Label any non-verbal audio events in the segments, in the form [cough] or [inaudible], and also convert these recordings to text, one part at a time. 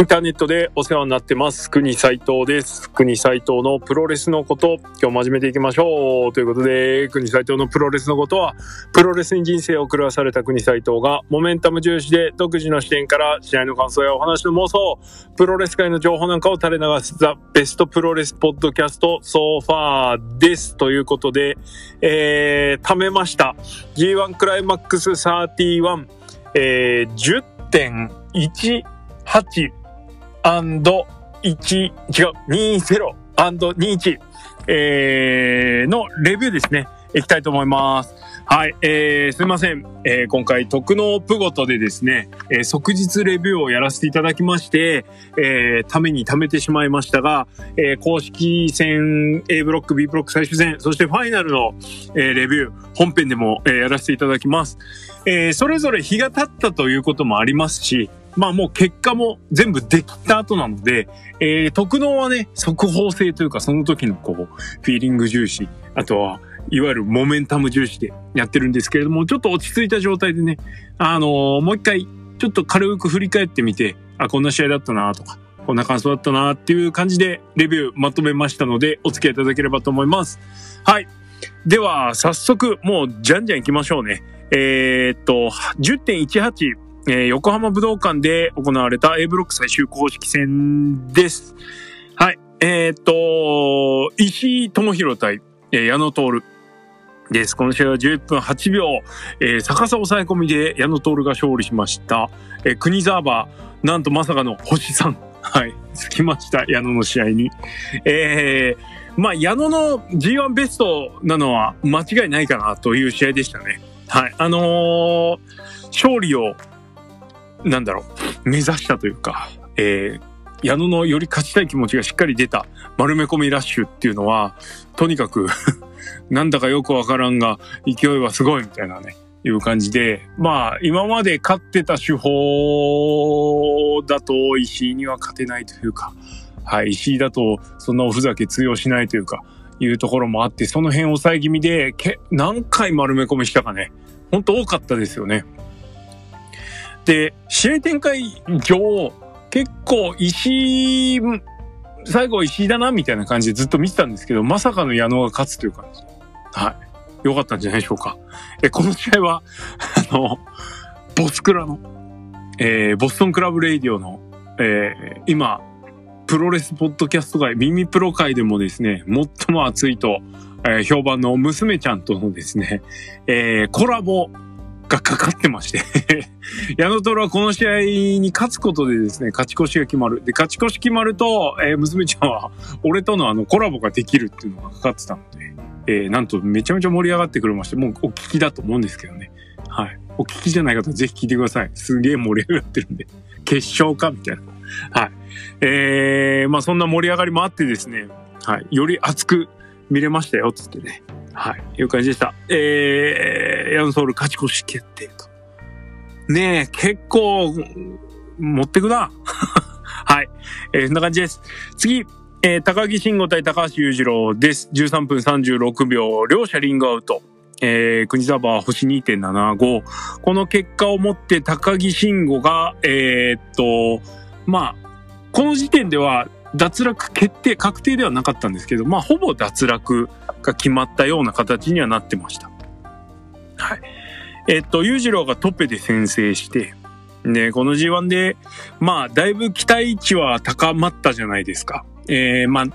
インターネットでお世話になってます。国斉藤です。国斉藤のプロレスのこと、今日も始めていきましょう。ということで、国斉藤のプロレスのことは、プロレスに人生を狂わされた国斉藤が、モメンタム重視で独自の視点から試合の感想やお話の妄想、プロレス界の情報なんかを垂れ流すザ・ベストプロレスポッドキャストソファーです。ということで、えー、貯めました。G1 クライマックス31、えー、10.18アンド1、違う、20アンド21、えー、のレビューですね。いきたいと思います。はい、えー、すいません。えー、今回、特納プゴトでですね、えー、即日レビューをやらせていただきまして、えー、ために貯めてしまいましたが、えー、公式戦 A ブロック、B ブロック最終戦、そしてファイナルの、えー、レビュー、本編でも、えー、やらせていただきます。えー、それぞれ日が経ったということもありますし、まあもう結果も全部できた後なので、えー、特納はね、速報性というかその時のこう、フィーリング重視、あとは、いわゆるモメンタム重視でやってるんですけれども、ちょっと落ち着いた状態でね、あのーもう一回、ちょっと軽く振り返ってみて、あ、こんな試合だったなとか、こんな感想だったなっていう感じでレビューまとめましたので、お付き合いいただければと思います。はい。では、早速、もうじゃんじゃん行きましょうね。えーっと、10.18、えー横浜武道館で行われた A ブロック最終公式戦です。はい。えーっと、石井智弘対、えー矢野徹です。この試合は11分8秒、えー逆さ抑え込みで矢野徹が勝利しました。えー国沢馬、なんとまさかの星さん。[laughs] はい。つきました。矢野の試合に。えー、まあ、矢野の G1 ベストなのは間違いないかなという試合でしたね。はい。あのー勝利を、なんだろう、目指したというか、えー、矢野のより勝ちたい気持ちがしっかり出た丸め込みラッシュっていうのは、とにかく、[laughs] なんだかよくわからんが、勢いはすごいみたいなね、いう感じで、まあ、今まで勝ってた手法だと石井には勝てないというか、はい、石井だとそんなおふざけ通用しないというか、いうところもあって、その辺抑え気味で、け何回丸め込みしたかね、ほんと多かったですよね。で、試合展開上、結構石井、最後石井だなみたいな感じでずっと見てたんですけど、まさかの矢野が勝つという感じ。はい。よかったんじゃないでしょうか。え、この試合は、あの、ボスクラの、えーボストンクラブレイディオの、えー今、プロレスポッドキャスト界、耳プロ界でもですね、最も熱いと、えー評判の娘ちゃんとのですね、えーコラボがかかってまして、[laughs] 矢野徹はこの試合に勝つことでですね、勝ち越しが決まる。で、勝ち越し決まると、えー娘ちゃんは、俺とのあのコラボができるっていうのがかかってたので、えーなんとめちゃめちゃ盛り上がってくれまして、もうお聞きだと思うんですけどね。はい。お聞きじゃない方ぜひ聞いてください。すげえ盛り上がってるんで。決勝かみたいな。はい。えー、まあそんな盛り上がりもあってですね、はい。より熱く見れましたよ、つってね。はい。いう感じでした。えー、ヤンソール勝ち越し決定と。ねえ、結構、持ってくな。[laughs] はい。えー、そんな感じです。次、えー、高木慎吾対高橋裕次郎です。13分36秒、両者リングアウト。えー、国沢は星2.75。この結果をもって高木慎吾が、えーっと、まあ、この時点では脱落決定、確定ではなかったんですけど、まあ、ほぼ脱落が決まったような形にはなってました。はい。えっと、裕次郎がトペで先制して、で、この G1 で、まあ、だいぶ期待値は高まったじゃないですか。えー、まあ、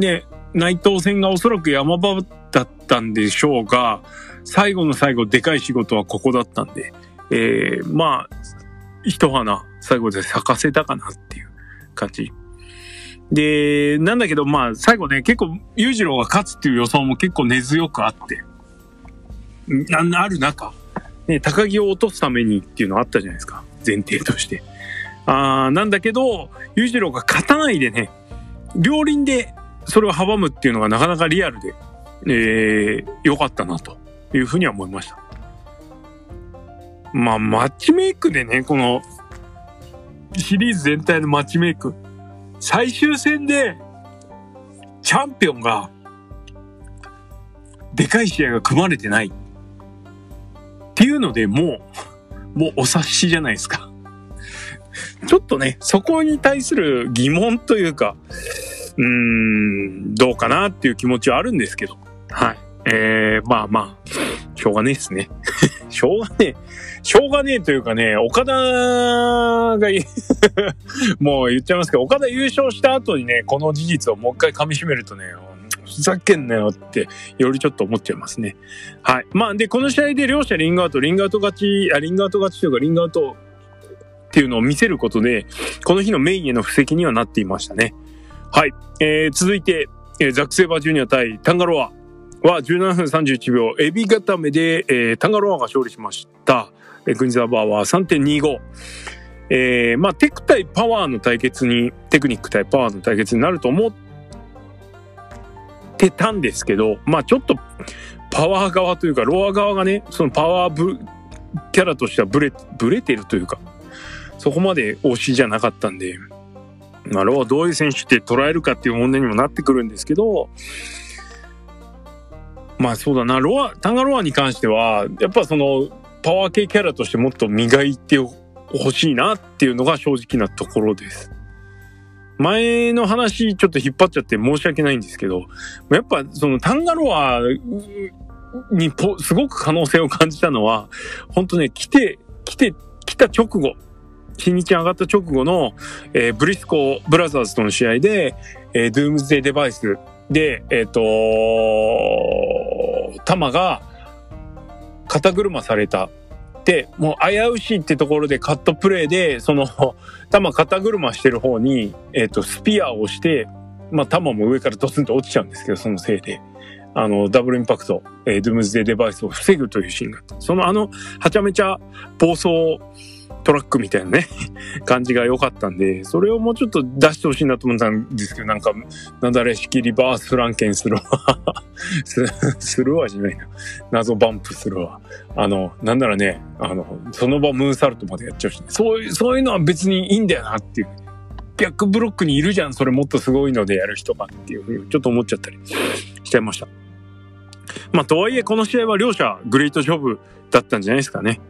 ね、内藤戦がおそらく山場だったんでしょうが、最後の最後、でかい仕事はここだったんで、えー、まあ、一花、最後で咲かせたかなっていう感じ。で、なんだけど、まあ、最後ね、結構、裕次郎が勝つっていう予想も結構根強くあって、な、ある中、ね、高木を落とすためにっていうのあったじゃないですか。前提として。あーなんだけど、裕次郎が勝たないでね、両輪でそれを阻むっていうのがなかなかリアルで、えー、良かったなというふうには思いました。まあ、マッチメイクでね、この、シリーズ全体のマッチメイク、最終戦で、チャンピオンが、でかい試合が組まれてない。っていうのでもう、もうお察しじゃないですか。ちょっとね、そこに対する疑問というか、うーん、どうかなっていう気持ちはあるんですけど、はい。えー、まあまあ、しょうがねえっすね。[laughs] しょうがねえ。しょうがねえというかね、岡田が [laughs] もう言っちゃいますけど、岡田優勝した後にね、この事実をもう一回噛み締めるとね、ふざけんなよって、よりちょっと思っちゃいますね。はい。まあ、で、この試合で両者リングアウト、リングアウト勝ち、あ、リングアウト勝ちというか、リングアウトっていうのを見せることで、この日のメインへの布石にはなっていましたね。はい。えー、続いて、えー、ザック・セイバージュニア対タンガロアは17分31秒、エビ固めで、えー、タンガロアが勝利しました。えー、グニザーバーは3.25。えー、まあ、テク対パワーの対決に、テクニック対パワーの対決になると思ってたんですけど、まあ、ちょっと、パワー側というか、ロア側がね、そのパワーブキャラとしてはブレ、ブレてるというか、そこまで推しじゃなかったんで、まあ、ロはどういう選手って捉えるかっていう問題にもなってくるんですけど、まあそうだな、ロア、タンガロアに関しては、やっぱその、パワー系キャラとしてもっと磨いてほしいなっていうのが正直なところです。前の話ちょっと引っ張っちゃって申し訳ないんですけど、やっぱそのタンガロアにすごく可能性を感じたのは、本当ね、来て、来て、来た直後、日にち上がった直後の、えー、ブリスコブラザーズとの試合で、えー、ドゥームズデーデバイスで、えっ、ー、とタマが肩車された。で、もう危うしいってところでカットプレーで、その、タマ肩車してる方に、えっ、ー、と、スピアをして、まあ、タマも上からドツンと落ちちゃうんですけど、そのせいで。あの、ダブルインパクト、えー、ドゥームズデーデバイスを防ぐというシーンがあった。そのあの、はちゃめちゃ暴走トラックみたいなね、[laughs] 感じが良かったんで、それをもうちょっと出してほしいなと思ったんですけど、なんか、なだれ式リバースフランケンするわ。[laughs] するわじゃないな。謎バンプするわ。あの、なんならね、あの、その場ムーンサルトまでやっちゃうし、ね、そういう、そういうのは別にいいんだよなっていう。逆ブロックにいるじゃん、それもっとすごいのでやる人がっていうふうにちょっと思っちゃったりしちゃいました。まあ、とはいえこの試合は両者グレート勝負だったんじゃないですかね。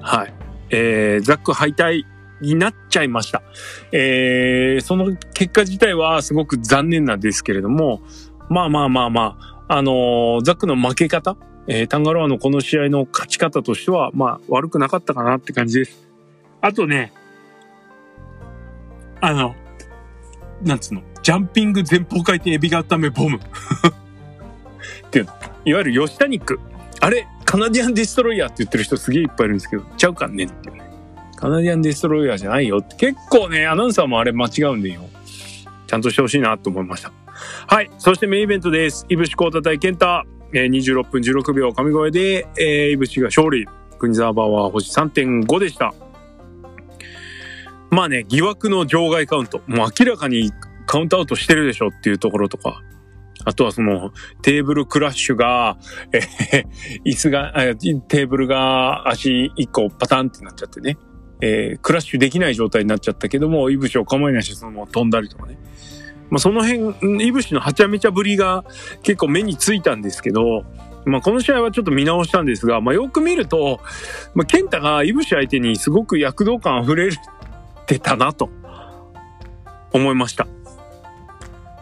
はい。えー、ザック敗退になっちゃいました。えー、その結果自体はすごく残念なんですけれども、まあまあまあまあ、あのー、ザックの負け方、えー、タンガロアのこの試合の勝ち方としては、まあ悪くなかったかなって感じです。あとね、あの、なんつうの、ジャンピング前方回転エビがためボム [laughs] っていうの。いわゆるヨシタニック。あれ、カナディアンディストロイヤーって言ってる人すげえいっぱいいるんですけど、ちゃうかんねっていうね。カナディアンディストロイヤーじゃないよって。結構ね、アナウンサーもあれ間違うんでよ。ちゃんとしてほしいなと思いました。はい。そしてメインイベントです。イブシコータ対ケンタ。え、26分16秒神声で、えー、イブシが勝利。国沢バーは星3.5でした。まあね、疑惑の場外カウント。もう明らかにカウントアウトしてるでしょっていうところとか。あとはそのテーブルクラッシュが、えー、椅子が、テーブルが足一個パタンってなっちゃってね、えー、クラッシュできない状態になっちゃったけども、いぶしを構えないしそのまま飛んだりとかね。まあ、その辺、いぶしのはちゃめちゃぶりが結構目についたんですけど、まあ、この試合はちょっと見直したんですが、まあ、よく見ると、まあ、ケンタがいぶし相手にすごく躍動感溢れてたなと思いました。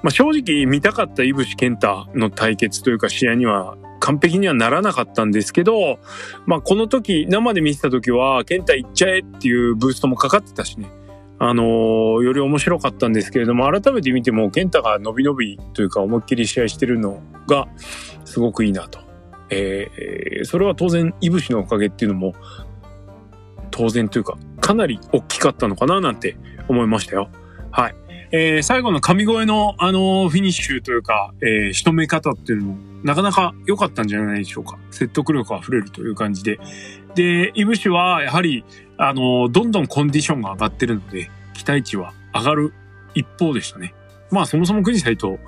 まあ、正直見たかった井伏健太の対決というか試合には完璧にはならなかったんですけど、まあ、この時生で見てた時は健太行っちゃえっていうブーストもかかってたしね。あのー、より面白かったんですけれども、改めて見ても、健太が伸び伸びというか思いっきり試合してるのがすごくいいなと。えー、それは当然、いぶしのおかげっていうのも、当然というか、かなり大きかったのかななんて思いましたよ。はい。えー、最後の神声のあのフィニッシュというか、えー、仕留め方っていうのもなかなか良かったんじゃないでしょうか。説得力溢れるという感じで。で、イブシはやはり、あの、どんどんコンディションが上がってるので、期待値は上がる一方でしたね。まあそもそも国際と、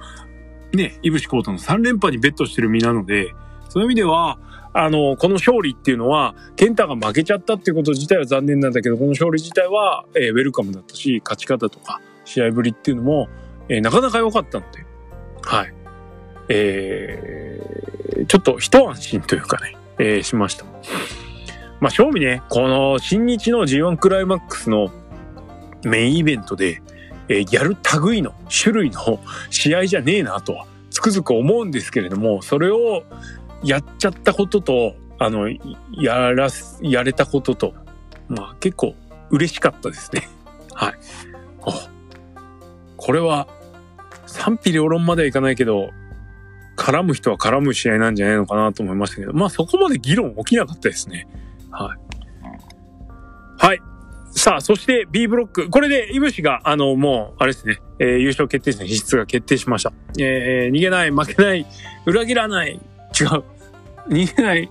ね、イブシコートの3連覇にベットしてる身なので、そういう意味では、あの、この勝利っていうのは、ケンタが負けちゃったっていうこと自体は残念なんだけど、この勝利自体は、えー、ウェルカムだったし、勝ち方とか、試合ぶりっていうのも、えー、なかなか良かったので、はい。えー、ちょっと一安心というかね、えー、しました。まあ、正味ね、この新日の G1 クライマックスのメインイベントで、えー、やる類の種類の試合じゃねえなとはつくづく思うんですけれども、それをやっちゃったことと、あの、やらす、やれたことと、まあ結構嬉しかったですね。はい。これは賛否両論まではいかないけど、絡む人は絡む試合なんじゃないのかなと思いましたけど、まあそこまで議論起きなかったですね。はい。はい。さあ、そして B ブロック。これで、イブシが、あの、もう、あれですね、えー、優勝決定戦必須が決定しました。えー、逃げない、負けない、裏切らない、違う。逃げない、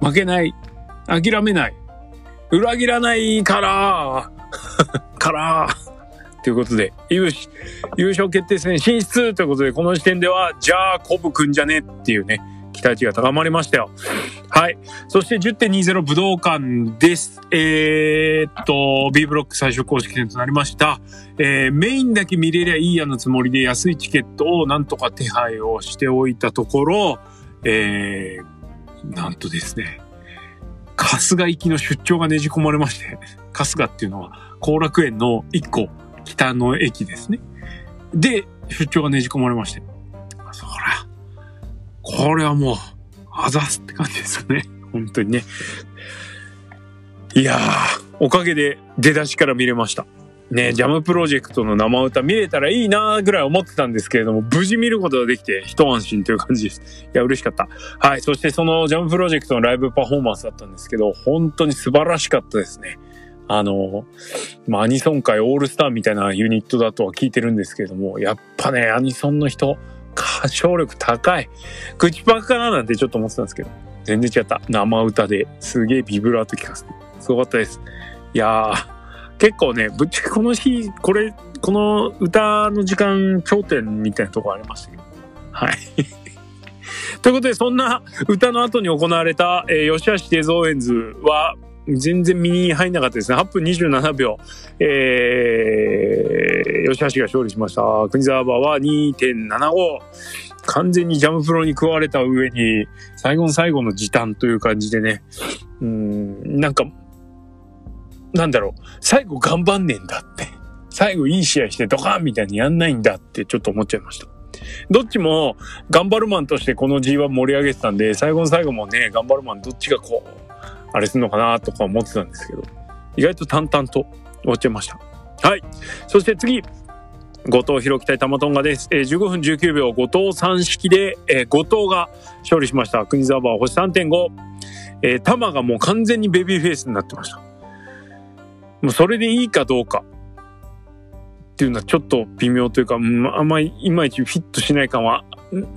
負けない、諦めない、裏切らないから、[laughs] からということで、優勝決定戦進出ということで、この時点では、じゃあ、コブくんじゃねっていうね、期待値が高まりましたよ。はい。そして10.20武道館です。えー、っと、B ブロック最終公式戦となりました。えー、メインだけ見れりゃいいやのつもりで安いチケットをなんとか手配をしておいたところ、えー、なんとですね、春日行きの出張がねじ込まれまして、春日っていうのは後楽園の1個北の駅ですね。で、出張がねじ込まれまして。そら、これはもう、あざすって感じですよね。[laughs] 本当にね。いやー、おかげで出だしから見れました。ね、ジャムプロジェクトの生歌見れたらいいなーぐらい思ってたんですけれども、無事見ることができて一安心という感じです。いや、嬉しかった。はい。そしてそのジャムプロジェクトのライブパフォーマンスだったんですけど、本当に素晴らしかったですね。あの、まあ、アニソン界オールスターみたいなユニットだとは聞いてるんですけれども、やっぱね、アニソンの人、歌唱力高い。口パクかななんてちょっと思ってたんですけど、全然違った。生歌ですげえビブラート聞かせて。すごかったです。いやー、結構ね、ぶっちゃけこの日、これ、この歌の時間頂点みたいなとこありましたけど。はい。ということで、そんな歌の後に行われた、えー、吉橋テゾーエンズは、全然身に入んなかったですね。8分27秒。えー、吉橋が勝利しました。国沢バーは2.75。完全にジャムプロに食われた上に、最後の最後の時短という感じでね。うん、なんか、なんだろう。最後頑張んねえんだって。最後いい試合してドカーンみたいにやんないんだってちょっと思っちゃいました。どっちも頑張るマンとしてこの G1 盛り上げてたんで、最後の最後もね、頑張るマンどっちがこう、あれすんのかなとか思ってたんですけど、意外と淡々と終わっちゃいました。はい。そして次、後藤弘樹対玉トンガです。えー、15分19秒、後藤三式で、えー、後藤が勝利しました。国沢バー星3.5。えー、玉がもう完全にベビーフェイスになってました。もうそれでいいかどうかっていうのはちょっと微妙というか、あんまりいまいちフィットしない感は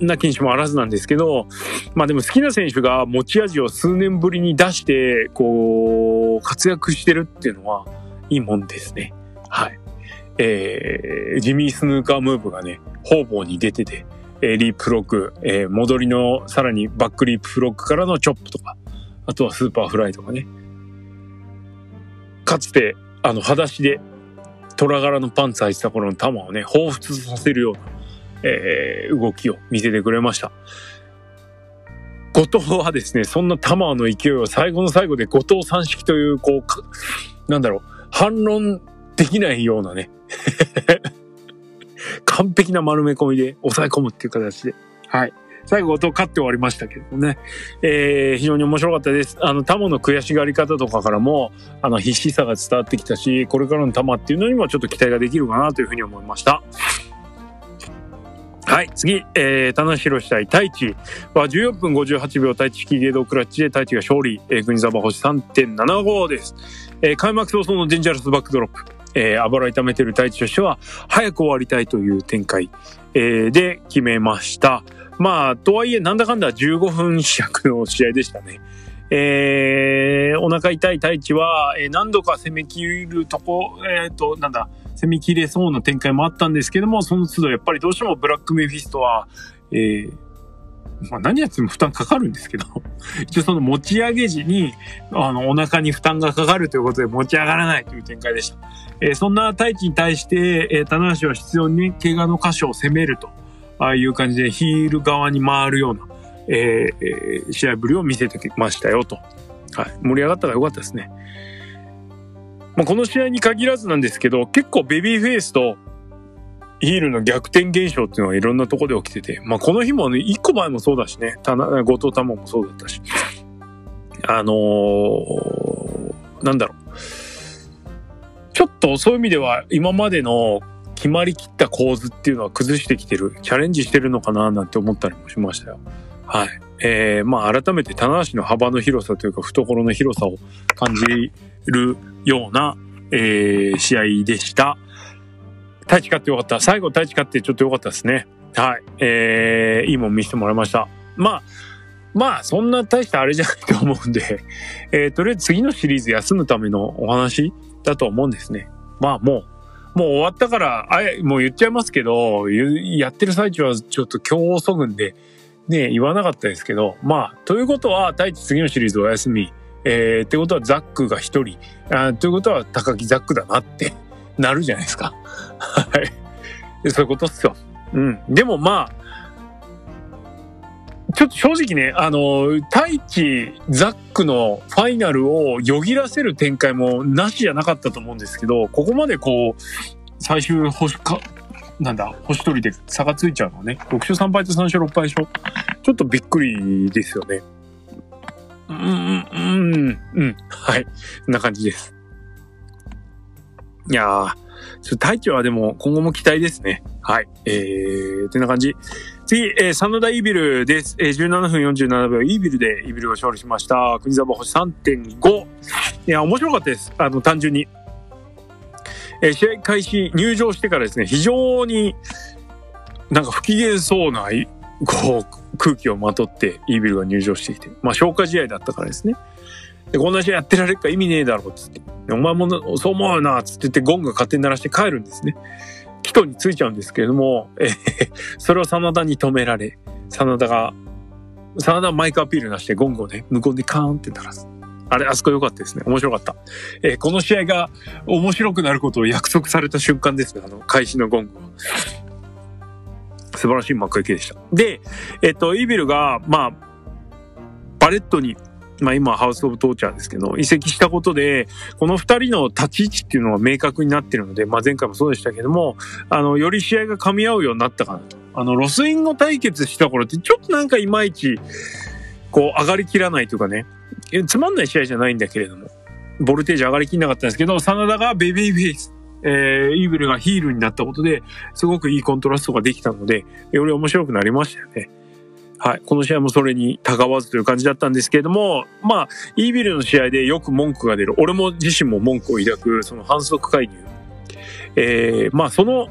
なきにしもあらずなんですけど、まあでも好きな選手が持ち味を数年ぶりに出して、こう、活躍してるっていうのは、いいもんですね。はい。えー、ジミー・スヌーカームーブがね、方々に出てて、えー、リープロック、えー、戻りのさらにバックリープロックからのチョップとか、あとはスーパーフライとかね。かつて、あの、裸足で虎柄のパンツ履いてた頃のタマをね、彷彿させるような、えー、動きを見せてくれました。後藤はですね、そんなタマの勢いを最後の最後で後藤三式という、こう、なんだろう、反論できないようなね、[laughs] 完璧な丸め込みで抑え込むっていう形で、はい。最後、音勝って終わりましたけどね。えー、非常に面白かったです。あの、タモの悔しがり方とかからも、あの、必死さが伝わってきたし、これからのタマっていうのにもちょっと期待ができるかなというふうに思いました。はい、次、えー、田中宏対太一は14分58秒太一キーゲードクラッチで太一が勝利、えー、国沢星3.75です。えー、開幕早々のデンジャラスバックドロップ。えー、あばら痛めてる太一としては、早く終わりたいという展開、えー、で決めました。まあ、とはいえ、なんだかんだ15分尺の試合でしたね。えー、お腹痛い太一は、えー、何度か攻めきるとこ、えっ、ー、と、なんだ、攻めきれそうな展開もあったんですけども、その都度やっぱりどうしてもブラックメフィストは、えー、まあ何やっても負担かかるんですけど、[laughs] 一応その持ち上げ時に、あの、お腹に負担がかかるということで持ち上がらないという展開でした。えー、そんな太一に対して、えー、棚橋は必要にね、怪我の箇所を攻めると。ああいう感じでヒール側に回るような、えー、試合ぶりを見せてきましたよと。はい。盛り上がったらよかったですね。まあ、この試合に限らずなんですけど、結構ベビーフェイスとヒールの逆転現象っていうのはいろんなとこで起きてて、まあ、この日もね、一個前もそうだしね、後藤玉もそうだったし、あのー、なんだろう。ちょっとそういう意味では今までの決まりきった構図っていうのは崩してきてる、チャレンジしてるのかななんて思ったりもしましたよ。はい。えー、まあ改めて棚橋の幅の広さというか懐の広さを感じるような、えー、試合でした。太一勝ってよかった。最後太一勝ってちょっとよかったですね。はい。えー、いいもん見せてもらいました。まあ、まあ、そんな大したあれじゃないと思うんで、[laughs] えー、とりあえず次のシリーズ休むためのお話だと思うんですね。まあ、もう、もう終わったから、あもう言っちゃいますけど、やってる最中はちょっと今日そぐんで、ね、言わなかったですけど、まあ、ということは、太一次のシリーズお休み。えー、ってことはザックが一人。あということは高木ザックだなって [laughs] なるじゃないですか。はい。そういうことっすよ。うん。でもまあ、ちょっと正直ね、あの、太一、ザックのファイナルをよぎらせる展開もなしじゃなかったと思うんですけど、ここまでこう、最終星か、なんだ、星取りで差がついちゃうのね。6勝3敗と3勝6敗でしょ。ちょっとびっくりですよね。うん、うん、うん、はい。こんな感じです。いやー、太一はでも今後も期待ですね。はい。えー、てな感じ。次、えー、真田イービルです。えー、17分47秒、イービルでイービルが勝利しました。国沢星3.5。いや、面白かったです。あの、単純に。えー、試合開始、入場してからですね、非常になんか不機嫌そうな、こう、空気をまとってイービルが入場してきて、まあ消化試合だったからですね。で、こんな試合やってられるか意味ねえだろうっつって。お前もそう思うよなっつって言ってゴンが勝手に鳴らして帰るんですね。帰途についちゃうんですけれども、えー、それを真田に止められ、真田が、真田マイクアピールなしでゴングをね、無言でカーンって鳴らす。あれ、あそこ良かったですね。面白かった。えー、この試合が面白くなることを約束された瞬間ですね。あの、開始のゴングは。素晴らしい幕開けでした。で、えっ、と、イービルが、まあ、バレットに、まあ今ハウスオブトーチャーですけど、移籍したことで、この二人の立ち位置っていうのが明確になってるので、まあ前回もそうでしたけども、あの、より試合が噛み合うようになったかなと。あの、ロスインゴ対決した頃ってちょっとなんかいまいち、こう上がりきらないというかね、つまんない試合じゃないんだけれども、ボルテージ上がりきんなかったんですけど、真田がベビーフェイス、えー、イーブルがヒールになったことで、すごくいいコントラストができたので、より面白くなりましたよね。はい。この試合もそれにたがわずという感じだったんですけれども、まあ、イービルの試合でよく文句が出る。俺も自身も文句を抱く、その反則介入。えー、まあ、その、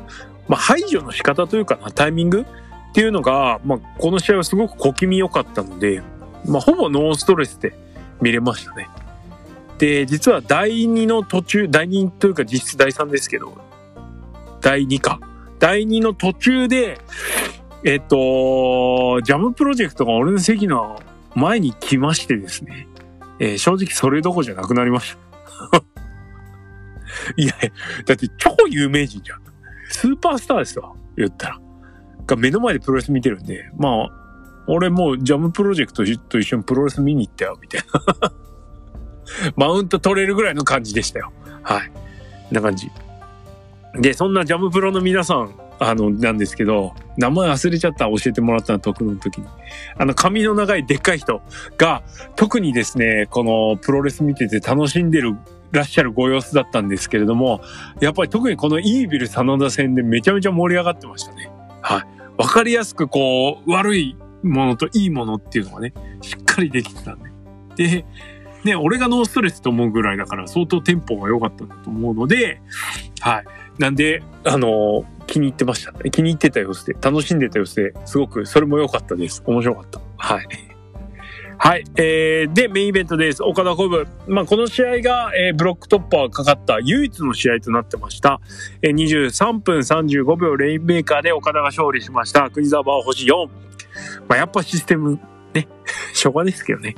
まあ、排除の仕方というかな、タイミングっていうのが、まあ、この試合はすごく小気味良かったので、まあ、ほぼノーストレスで見れましたね。で、実は第2の途中、第2というか実質第3ですけど、第2か。第2の途中で、えっと、ジャムプロジェクトが俺の席の前に来ましてですね、えー、正直それどころじゃなくなりました。[laughs] いや、だって超有名人じゃん。スーパースターですよ、言ったら。が目の前でプロレス見てるんで、まあ、俺もうジャムプロジェクトと一緒にプロレス見に行ったよ、みたいな。[laughs] マウント取れるぐらいの感じでしたよ。はい。な感じ。で、そんなジャムプロの皆さん、あの、なんですけど、名前忘れちゃった教えてもらったの、特の時に。あの、髪の長いでっかい人が、特にですね、このプロレス見てて楽しんでるらっしゃるご様子だったんですけれども、やっぱり特にこのイービル真田戦でめちゃめちゃ盛り上がってましたね。はい。わかりやすくこう、悪いものといいものっていうのがね、しっかりできてたんで。で、ね、俺がノーストレスと思うぐらいだから相当テンポが良かったんだと思うので、はい。なんで、あの気に入ってました。気に入ってた様子で、楽しんでた様子で、すごくそれも良かったです。面白かった。はい。はい。えー、で、メインイベントです。岡田コブ。まあ、この試合が、えー、ブロック突破がかかった唯一の試合となってました。えー、23分35秒レインメーカーで岡田が勝利しました。国沢は星4。まあ、やっぱシステム、ね、[laughs] 初夏ですけどね。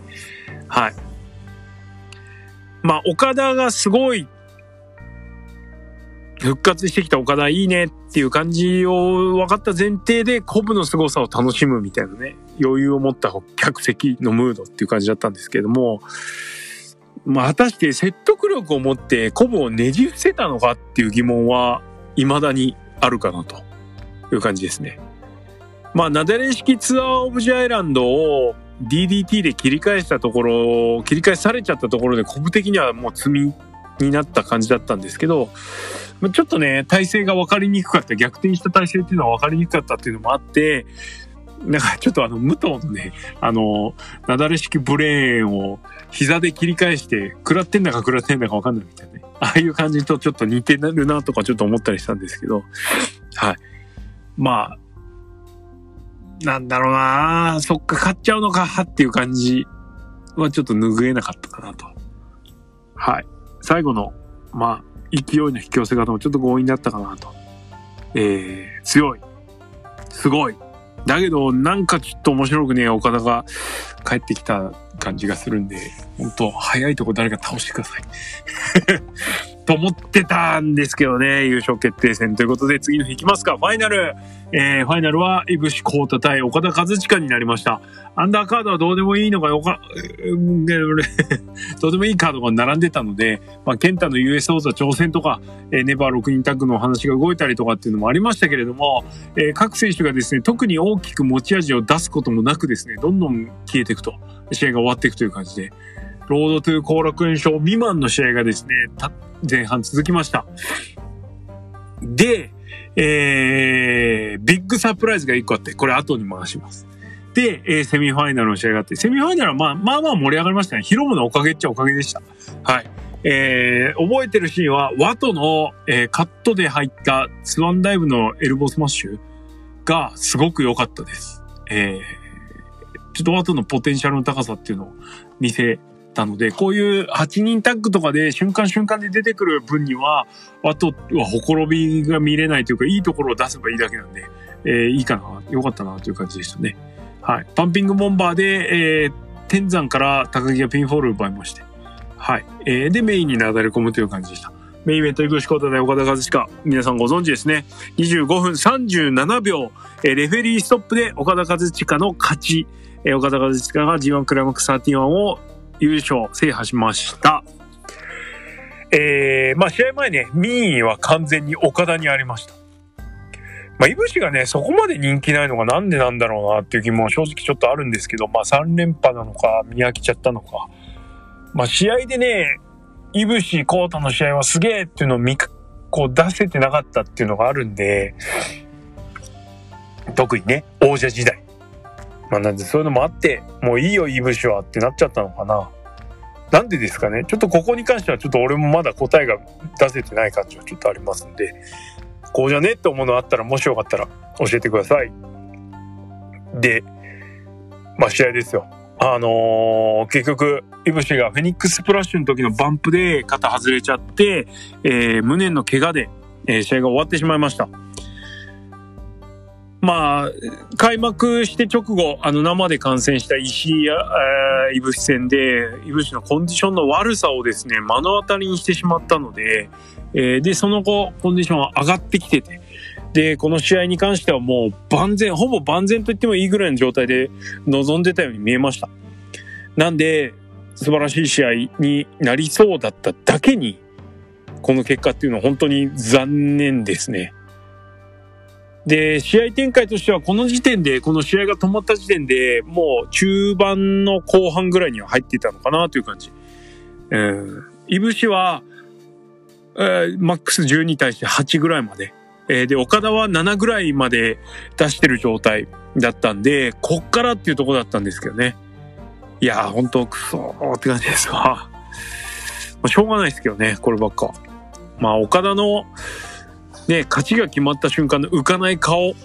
はい。まあ、岡田がすごい、復活してきた岡田いいねっていう感じを分かった前提で、コブの凄さを楽しむみたいなね、余裕を持った客席のムードっていう感じだったんですけども、まあ、果たして説得力を持ってコブをねじ伏せたのかっていう疑問は未だにあるかなという感じですね。まあ、なだれ式ツアーオブジャイランドを DDT で切り返したところ、切り返されちゃったところで、コブ的にはもう積みになった感じだったんですけど、ちょっとね、体勢が分かりにくかった、逆転した体勢っていうのは分かりにくかったっていうのもあって、なんかちょっとあの、武藤のね、あの、なだれ式ブレーンを膝で切り返して、食らってんだか食らってんだか分かんないみたいなね。ああいう感じとちょっと似てるなとかちょっと思ったりしたんですけど、はい。まあ、なんだろうなそっか、買っちゃうのかっていう感じはちょっと拭えなかったかなと。はい。最後の、まあ、勢いの引き寄せ方もちょっと強引だったかなと。えー、強い。すごい。だけど、なんかちょっと面白くね、岡田が帰ってきた感じがするんで、本当早いとこ誰か倒してください。と思ってたんですけどね、優勝決定戦ということで次の日行きますか。ファイナル。えー、ファイナルは、いぶしこうた対岡田和親になりました。アンダーカードはどうでもいいのがよか、どうで [laughs] もいいカードが並んでたので、まあ、ケンタの US 王座挑戦とか、えー、ネバー6人タッグの話が動いたりとかっていうのもありましたけれども、えー、各選手がですね、特に大きく持ち味を出すこともなくですね、どんどん消えていくと、試合が終わっていくという感じで、ロードトゥー後楽園ショー未満の試合がですね、前半続きました。で、えー、ビッグサプライズが1個あって、これ後に回します。で、えー、セミファイナルの試合があって、セミファイナルはまあまあまあ盛り上がりましたね。ヒロムのおかげっちゃおかげでした。はい。えー、覚えてるシーンは、ワトの、えー、カットで入ったスワンダイブのエルボスマッシュがすごく良かったです。えー、ちょっとワトのポテンシャルの高さっていうのを見せたので、こういう8人タッグとかで瞬間瞬間で出てくる分には、あとはほころびが見れないというか、いいところを出せばいいだけなんで、えー、いいかな、良かったなという感じでしたね。はい。パンピングボンバーで、えー、天山から高木がピンフォール奪いまして、はい。えー、で、メインになだれ込むという感じでした。メインイベント、井口コータで岡田和親。皆さんご存知ですね。25分37秒、えー、レフェリーストップで岡田和親の勝ち。えー、岡田和親が G1 クライマックス31を優勝制覇しました。えー、まあ試合前ね、民意は完全に岡田にありました。まあ、いぶしがね、そこまで人気ないのがなんでなんだろうなっていう疑問は正直ちょっとあるんですけど、まあ3連覇なのか、見飽きちゃったのか。まあ試合でね、いぶし、コータの試合はすげえっていうのを見、こう出せてなかったっていうのがあるんで、特にね、王者時代。まあなんでそういうのもあって、もういいよ、イブシはってなっちゃったのかな。なんでですかねちょっとここに関してはちょっと俺もまだ答えが出せてない感じはちょっとありますんで、こうじゃねって思うのあったらもしよかったら教えてください。で、まあ試合ですよ。あのー、結局、イブシがフェニックスプラッシュの時のバンプで肩外れちゃって、えー、無念の怪我で、えー、試合が終わってしまいました。まあ、開幕して直後、あの生で観戦した石井や、え、いぶし戦で、いぶしのコンディションの悪さをですね、目の当たりにしてしまったので、えー、で、その後、コンディションは上がってきてて、で、この試合に関してはもう万全、ほぼ万全と言ってもいいぐらいの状態で臨んでたように見えました。なんで、素晴らしい試合になりそうだっただけに、この結果っていうのは本当に残念ですね。で、試合展開としてはこの時点で、この試合が止まった時点でもう中盤の後半ぐらいには入っていたのかなという感じ。うん。いぶしは、えー、マックス10に対して8ぐらいまで。えー、で、岡田は7ぐらいまで出してる状態だったんで、こっからっていうとこだったんですけどね。いやー、ほんと、くそーって感じですわ。まあ、しょうがないですけどね、こればっか。まあ、岡田の、ね、勝ちが決まった瞬間の浮かない顔。[laughs]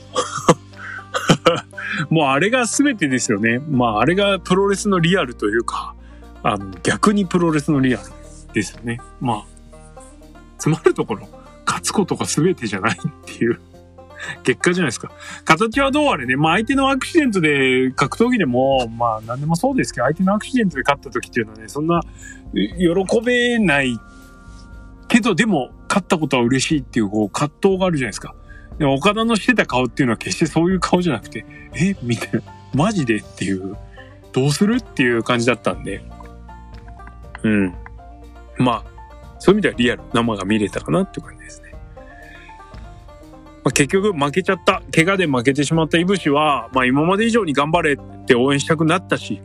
もうあれが全てですよね。まああれがプロレスのリアルというか、あの逆にプロレスのリアルですよね。まあ、つまるところ、勝つことが全てじゃないっていう結果じゃないですか。形はどうあれね、まあ相手のアクシデントで格闘技でも、まあ何でもそうですけど、相手のアクシデントで勝った時っていうのはね、そんな喜べないけど、でも、勝ったことは嬉しいっていう、こう、葛藤があるじゃないですか。でも、岡田のしてた顔っていうのは決してそういう顔じゃなくて、えみたいな、マジでっていう、どうするっていう感じだったんで、うん。まあ、そういう意味ではリアル、生が見れたかなっていう感じですね。まあ、結局負けちゃった、怪我で負けてしまったいぶしは、まあ今まで以上に頑張れって応援したくなったし、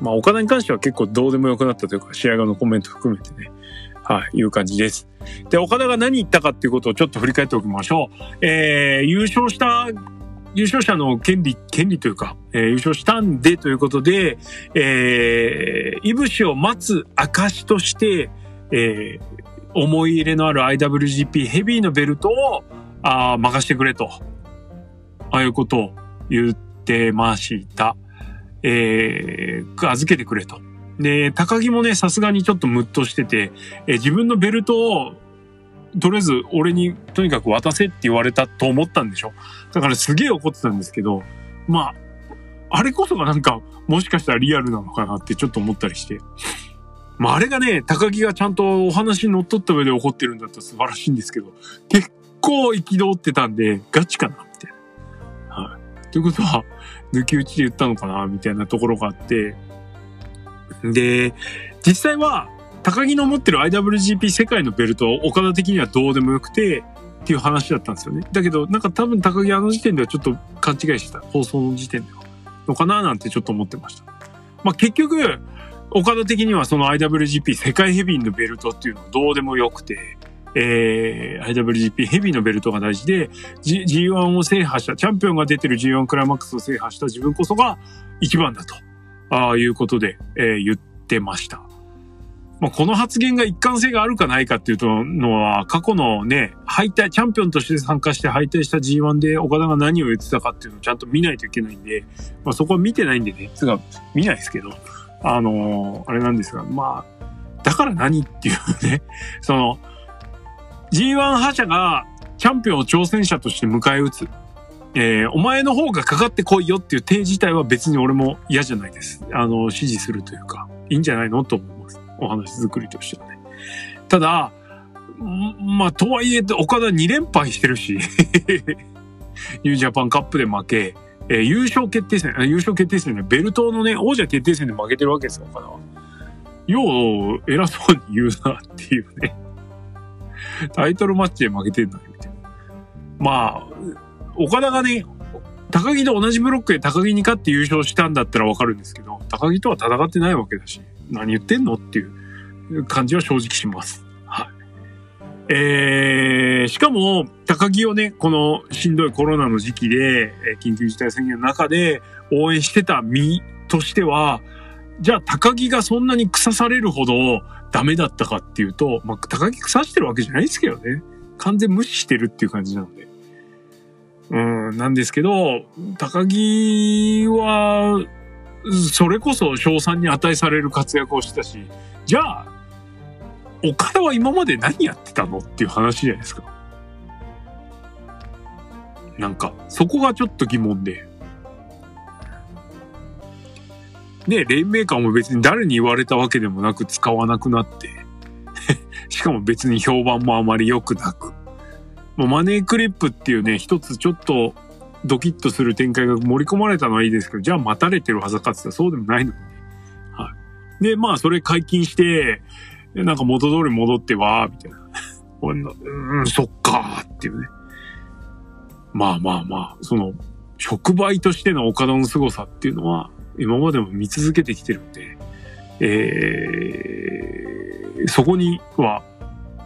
まあ岡田に関しては結構どうでもよくなったというか、試合後のコメント含めてね、はい、いう感じです。で、岡田が何言ったかっていうことをちょっと振り返っておきましょう。えー、優勝した優勝者の権利、権利というか、えー、優勝したんでということで、えー、いぶしを待つ証として、えー、思い入れのある IWGP ヘビーのベルトを、あ任してくれと。ああいうことを言ってました。えー、預けてくれと。で、高木もね、さすがにちょっとムッとしてて、え、自分のベルトをとりあえず俺にとにかく渡せって言われたと思ったんでしょ？だからすげえ怒ってたんですけど、まあ、あれこそがなんか、もしかしたらリアルなのかなってちょっと思ったりして。まああれがね、高木がちゃんとお話に乗っ取った上で怒ってるんだったら素晴らしいんですけど、結構憤ってたんで、ガチかなみたいな。はい。ということは、抜き打ちで言ったのかなみたいなところがあって。で、実際は、高木の持ってる IWGP 世界のベルト、岡田的にはどうでもよくて、っていう話だったんですよね。だけど、なんか多分高木あの時点ではちょっと勘違いしてた。放送の時点では。のかななんてちょっと思ってました。まあ結局、岡田的にはその IWGP 世界ヘビーのベルトっていうのはどうでもよくて、えー、IWGP ヘビーのベルトが大事で、G、G1 を制覇した、チャンピオンが出てる G1 クライマックスを制覇した自分こそが一番だと、ああいうことで、えー、言ってました。まあ、この発言が一貫性があるかないかっていうとのは、過去のね、敗退、チャンピオンとして参加して敗退した G1 で岡田が何を言ってたかっていうのをちゃんと見ないといけないんで、まあ、そこは見てないんでね、つが見ないですけど、あのー、あれなんですが、まあ、だから何っていうね、[laughs] その、G1 覇者がチャンピオンを挑戦者として迎え撃つ。えー、お前の方がかかってこいよっていう手自体は別に俺も嫌じゃないです。あの、支持するというか、いいんじゃないのと思います。お話作りとしてはね。ただ、まあ、とはいえ、岡田2連敗してるし [laughs] ニュージャパンカップで負け、えー、優勝決定戦、優勝決定戦でベルトのね、王者決定戦で負けてるわけですよ、岡田は。よう、偉そうに言うなっていうね。タイトルマッチで負けてんのに、みたいな。まあ、岡田がね、高木と同じブロックで高木に勝って優勝したんだったらわかるんですけど、高木とは戦ってないわけだし、何言ってんのっていう感じは正直します。はい。えー、しかも、高木をね、このしんどいコロナの時期で、緊急事態宣言の中で応援してた身としては、じゃあ高木がそんなに腐されるほどダメだったかっていうと、まあ、高木腐してるわけじゃないですけどね。完全無視してるっていう感じなので。うん、なんですけど、高木は、それこそ賞賛に値される活躍をしてたし、じゃあ、岡田は今まで何やってたのっていう話じゃないですか。なんか、そこがちょっと疑問で。ね、レインメーカーも別に誰に言われたわけでもなく使わなくなって [laughs] しかも別に評判もあまり良くなく。もうマネークリップっていうね、一つちょっとドキッとする展開が盛り込まれたのはいいですけど、じゃあ待たれてるはずかって言ったらそうでもないのにね。はい。で、まあそれ解禁して、なんか元通り戻ってわー、みたいな。うん、そっかーっていうね。まあまあまあ、その、触媒としての岡田の凄さっていうのは、今までも見続けてきてるんで、えー、そこには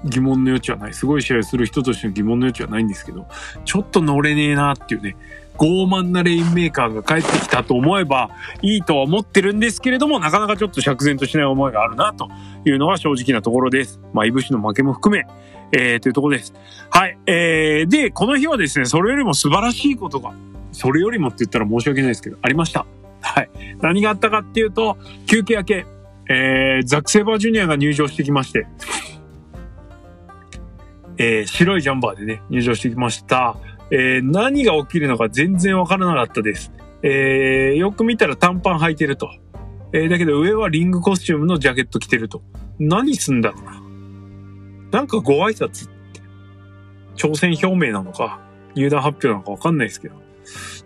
疑問の余地はない。すごい試合する人としての疑問の余地はないんですけど、ちょっと乗れねえなっていうね、傲慢なレインメーカーが帰ってきたと思えばいいとは思ってるんですけれども、なかなかちょっと釈然としない思いがあるなというのが正直なところです。まあ、いぶしの負けも含め、えー、というところです。はい。えー、で、この日はですね、それよりも素晴らしいことが、それよりもって言ったら申し訳ないですけど、ありました。はい。何があったかっていうと、休憩明け、えー、ザク・セーバージュニアが入場してきまして、えー、白いジャンバーでね、入場してきました。えー、何が起きるのか全然わからなかったです。えー、よく見たら短パン履いてると。えー、だけど上はリングコスチュームのジャケット着てると。何すんだろうな。なんかご挨拶って。挑戦表明なのか、入団発表なのかわかんないですけど。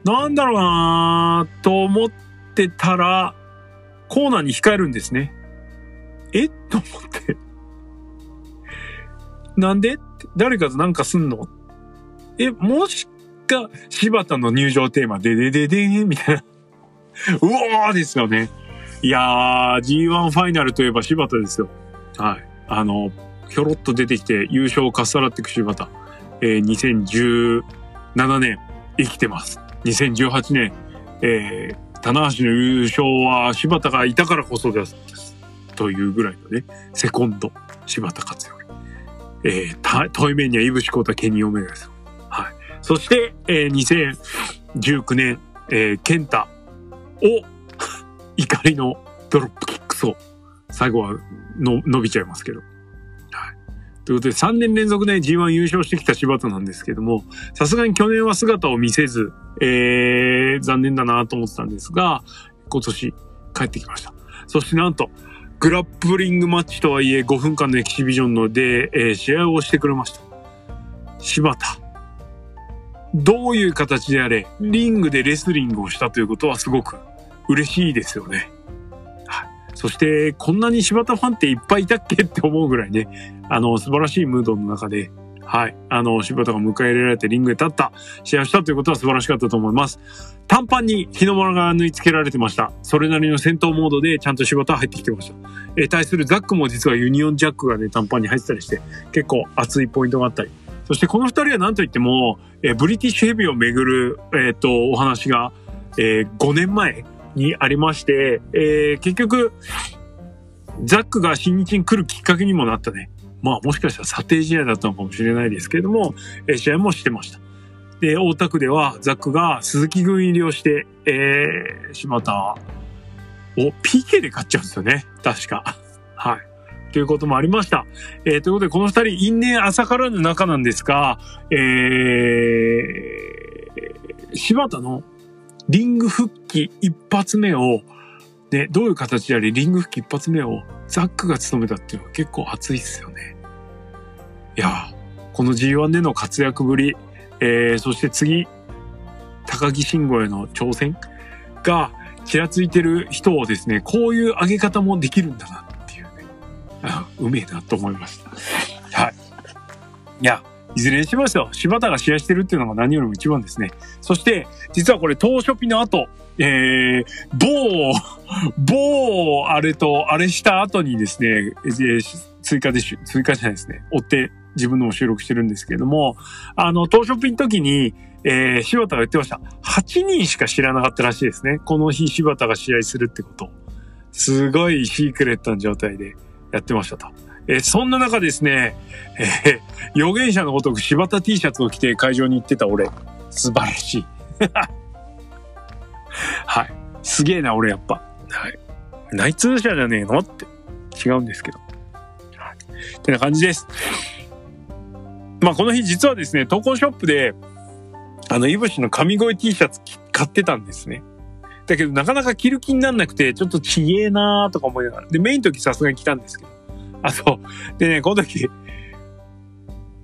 なんだろうなと思ってたら、コーナーに控えるんですね。え？と思って。なんで？誰かとなんかすんの？え、もしか、柴田の入場テーマ、ででででーみたいな。[laughs] うおーですよね。いやー、G1 ファイナルといえば柴田ですよ。はい。あの、ひょろっと出てきて優勝をかっさらっていく柴田。えー、2017年生きてます。2018年、えー、棚橋の優勝は柴田がいたからこそです。というぐらいのね、セコンド、柴田勝頼。えー、た、遠い面には、いぶしこうたケニーオメガです。はい。そして、えー、2019年、えー、ケンタを、[laughs] 怒りのドロップキックそう。最後はの伸びちゃいますけど。はい。ということで、3年連続で G1 優勝してきた柴田なんですけども、さすがに去年は姿を見せず、えー、残念だなと思ってたんですが、今年帰ってきました。そしてなんと、グラップリングマッチとはいえ5分間のエキシビジョンので、えー試合をしてくれました。柴田。どういう形であれ、リングでレスリングをしたということはすごく嬉しいですよね。はい。そして、こんなに柴田ファンっていっぱいいたっけ？って思うぐらいね、あの、素晴らしいムードの中で、はい。あの、柴田が迎え入れられてリングで立った、試合をしたということは素晴らしかったと思います。短パンに日の丸が縫い付けられてました。それなりの戦闘モードでちゃんと柴田は入ってきてました。えー対するザックも実はユニオンジャックがね、短パンに入ってたりして、結構熱いポイントがあったり。そしてこの二人は何と言っても、えーブリティッシュヘビーをめぐる、えっ、と、お話が、えー5年前にありまして、えー結局、ザックが新日に来るきっかけにもなったね。まあもしかしたら査定試合だったのかもしれないですけれども、えー試合もしてました。で、大田区ではザックが鈴木軍入りをして、えー、柴田を PK で勝っちゃうんですよね。確か。はい。ということもありました。えーということで、この二人、因縁朝からぬ仲なんですが、えー、柴田のリング復帰一発目を、ね、どういう形であれ、リング復帰一発目をザックが務めたっていうのは結構熱いっすよね。いやー、この G1 での活躍ぶり、えー、そして次、高木慎吾への挑戦がちらついてる人をですね、こういう上げ方もできるんだなっていうね、あうめえなと思いました。はい。いや、いずれにしましょう。柴田が試合してるっていうのが何よりも一番ですね。そして、実はこれ、東ショピの後、えー、某、某、あれと、あれした後にですね、えー追加で、追加じゃないですね、追って自分のも収録してるんですけれども、あの、東ショッピの時に、えー、柴田が言ってました。8人しか知らなかったらしいですね。この日柴田が試合するってこと。すごいシークレットな状態でやってましたと。えーそんな中ですね、えー預言者のごとく柴田 T シャツを着て会場に行ってた俺、素晴らしい。はい。すげえな、俺やっぱ。はい。内通者じゃねえのって違うんですけど。はい。ってな感じです。まあ、この日実はですね、投稿ショップで、あの、いぶしの神声 T シャツ買ってたんですね。だけど、なかなか着る気になんなくて、ちょっとちげえなーとか思いながら。で、メインの時さすがに着たんですけど。あ、そう。でね、この時、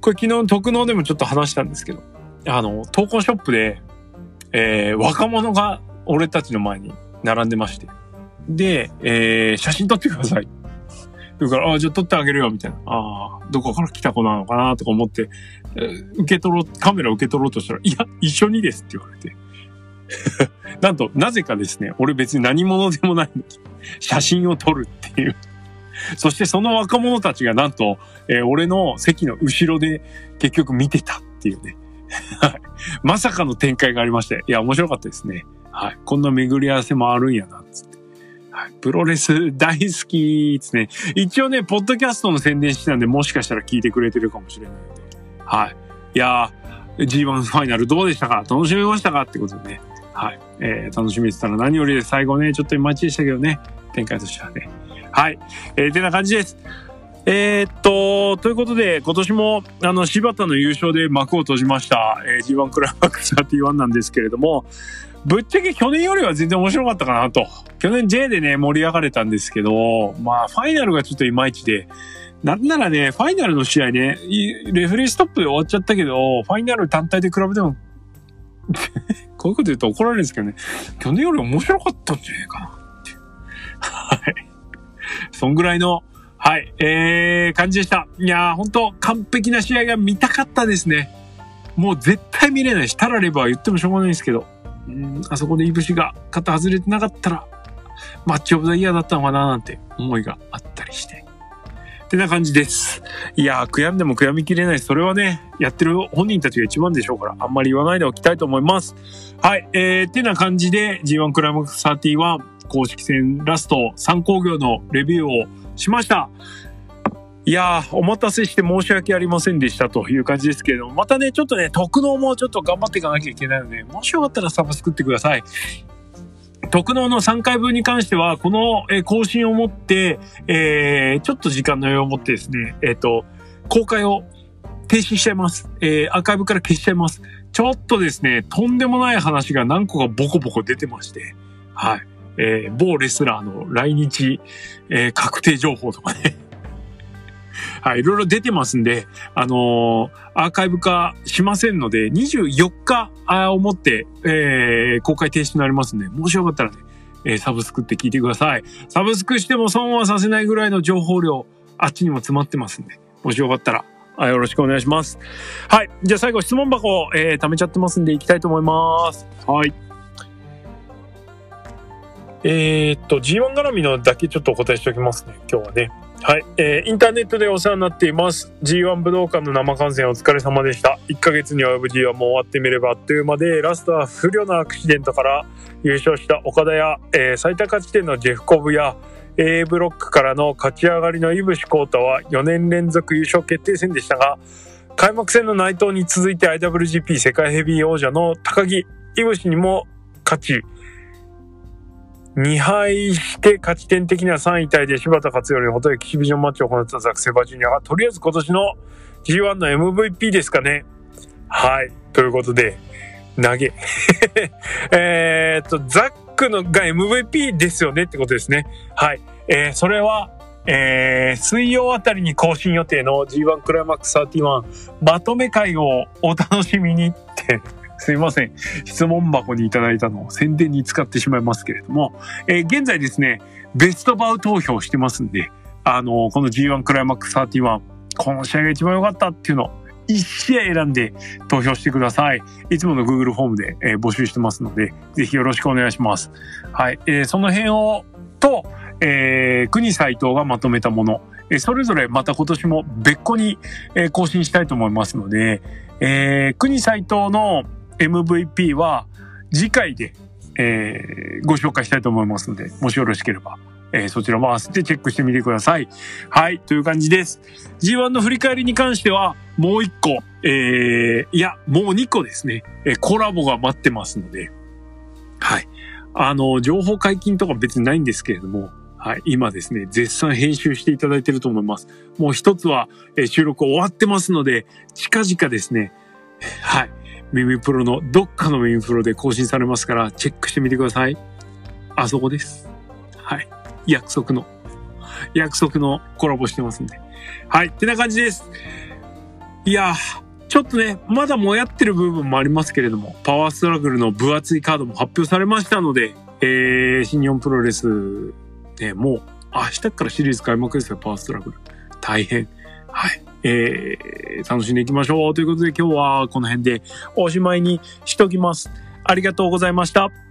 これ昨日特納でもちょっと話したんですけど、あの、投稿ショップで、えー、若者が俺たちの前に並んでまして。で、えー、写真撮ってください。だから、ああ、じゃあ撮ってあげるよ、みたいな。ああ、どこから来た子なのかな、とか思って、えー受け取ろう、カメラ受け取ろうとしたら、いや、一緒にですって言われて。[laughs] なんと、なぜかですね、俺別に何者でもないのに、写真を撮るっていう。そしてその若者たちがなんと、えー俺の席の後ろで結局見てたっていうね。はいまさかの展開がありまして、いや、面白かったですね。はい。こんな巡り合わせもあるんやな、つって。はい。プロレス大好きですね。一応ね、ポッドキャストの宣伝してたんで、もしかしたら聞いてくれてるかもしれないので。はい。いやー、G1 ファイナルどうでしたか？楽しめましたか？ってことでね。はい。えー、楽しみてたら何よりで最後ね、ちょっといまいちでしたけどね。展開としてはね。はい。えー、てな感じです。えーっと、ということで、今年も、あの、柴田の優勝で幕を閉じました、えー G1 クライマックス31なんですけれども、ぶっちゃけ去年よりは全然面白かったかなと。去年 J でね、盛り上がれたんですけど、まあ、ファイナルがちょっといまいちで、なんならね、ファイナルの試合ね、レフリーストップで終わっちゃったけど、ファイナル単体で比べても、[laughs] こういうこと言うと怒られるんですけどね、去年より面白かったんじゃないかな。はい。そんぐらいの、はい、えー、感じでした。いやー、本当完璧な試合が見たかったですね。もう絶対見れないし、タラレバは言ってもしょうがないんですけど、うん、あそこでいぶしが肩外れてなかったら、マッチオブザイヤーだったのかななんて思いがあったりして。ってな感じです。いやー、悔やんでも悔やみきれない。それはね、やってる本人たちが一番でしょうから、あんまり言わないでおきたいと思います。はい、えー、ってな感じで G1 クライマックス31公式戦ラスト3工業のレビューをしました。いやー、お待たせして申し訳ありませんでしたという感じですけれども、またね、ちょっとね、特納もちょっと頑張っていかなきゃいけないので、もしよかったらサブ作ってください。特納の3回分に関しては、この更新をもって、えー、ちょっと時間の余裕を持ってですね、えっ、ー、と、公開を停止しちゃいます。えー、アーカイブから消しちゃいます。ちょっとですね、とんでもない話が何個かボコボコ出てまして、はい。えー、某レスラーの来日、えー、確定情報とかねはい、いろいろ出てますんで、あのー、アーカイブ化しませんので、24日をもって、えー、公開停止になりますんで、もしよかったらね、えー、サブスクって聞いてください。サブスクしても損はさせないぐらいの情報量、あっちにも詰まってますんで、もしよかったら、よろしくお願いします。はい。じゃあ最後質問箱、えー、貯めちゃってますんで行きたいと思います。はい。えー、っと、G1 絡みのだけちょっとお答えしておきますね。今日はね。はい、えー、インターネットでお世話になっています。G1 武道館の生観戦お疲れ様でした。1ヶ月に及ぶ G1 も終わってみればあっという間でラストは不慮なアクシデントから優勝した岡田や、えー、最多勝ち点のジェフコブや A ブロックからの勝ち上がりの井伏浩太は4年連続優勝決定戦でしたが開幕戦の内藤に続いて IWGP 世界ヘビー王者の高木井伏にも勝ち2敗して勝ち点的には3位タイで柴田勝頼にほとエキシビジョンマッチを行ったザク・セバジュニアがとりあえず今年の G1 の MVP ですかね。はい。ということで、投げ。[laughs] えっと、ザックのが MVP ですよねってことですね。はい。えー、それは、えー、水曜あたりに更新予定の G1 クライマックス31まとめ会をお楽しみにってすいません。質問箱にいただいたのを宣伝に使ってしまいますけれども、えー、現在ですね、ベストバウ投票してますんで、あのー、この G1 クライマックス31、この試合が一番良かったっていうのを1試合選んで投票してください。いつもの Google フォームで、えー、募集してますので、ぜひよろしくお願いします。はい。えー、その辺を、と、えー、国斎藤がまとめたもの、えー、それぞれまた今年も別個に、えー、更新したいと思いますので、えー、国斎藤の MVP は次回で、えー、ご紹介したいと思いますので、もしよろしければ、えー、そちらも合わせてチェックしてみてください。はい、という感じです。G1 の振り返りに関しては、もう一個、えー、いや、もう二個ですね、えー、コラボが待ってますので、はい。あの、情報解禁とか別にないんですけれども、はい、今ですね、絶賛編集していただいてると思います。もう一つは、えー、収録終わってますので、近々ですね、はい、耳プロのどっかの耳プロで更新されますからチェックしてみてください。あそこです。はい。約束の、約束のコラボしてますんで。はい。ってな感じです。いやちょっとね、まだもやってる部分もありますけれども、パワーストラグルの分厚いカードも発表されましたので、えー、新日本プロレス、ね、もう明日からシリーズ開幕ですよ、パワーストラグル。大変。はい。えー、楽しんでいきましょうということで今日はこの辺でおしまいにしときます。ありがとうございました。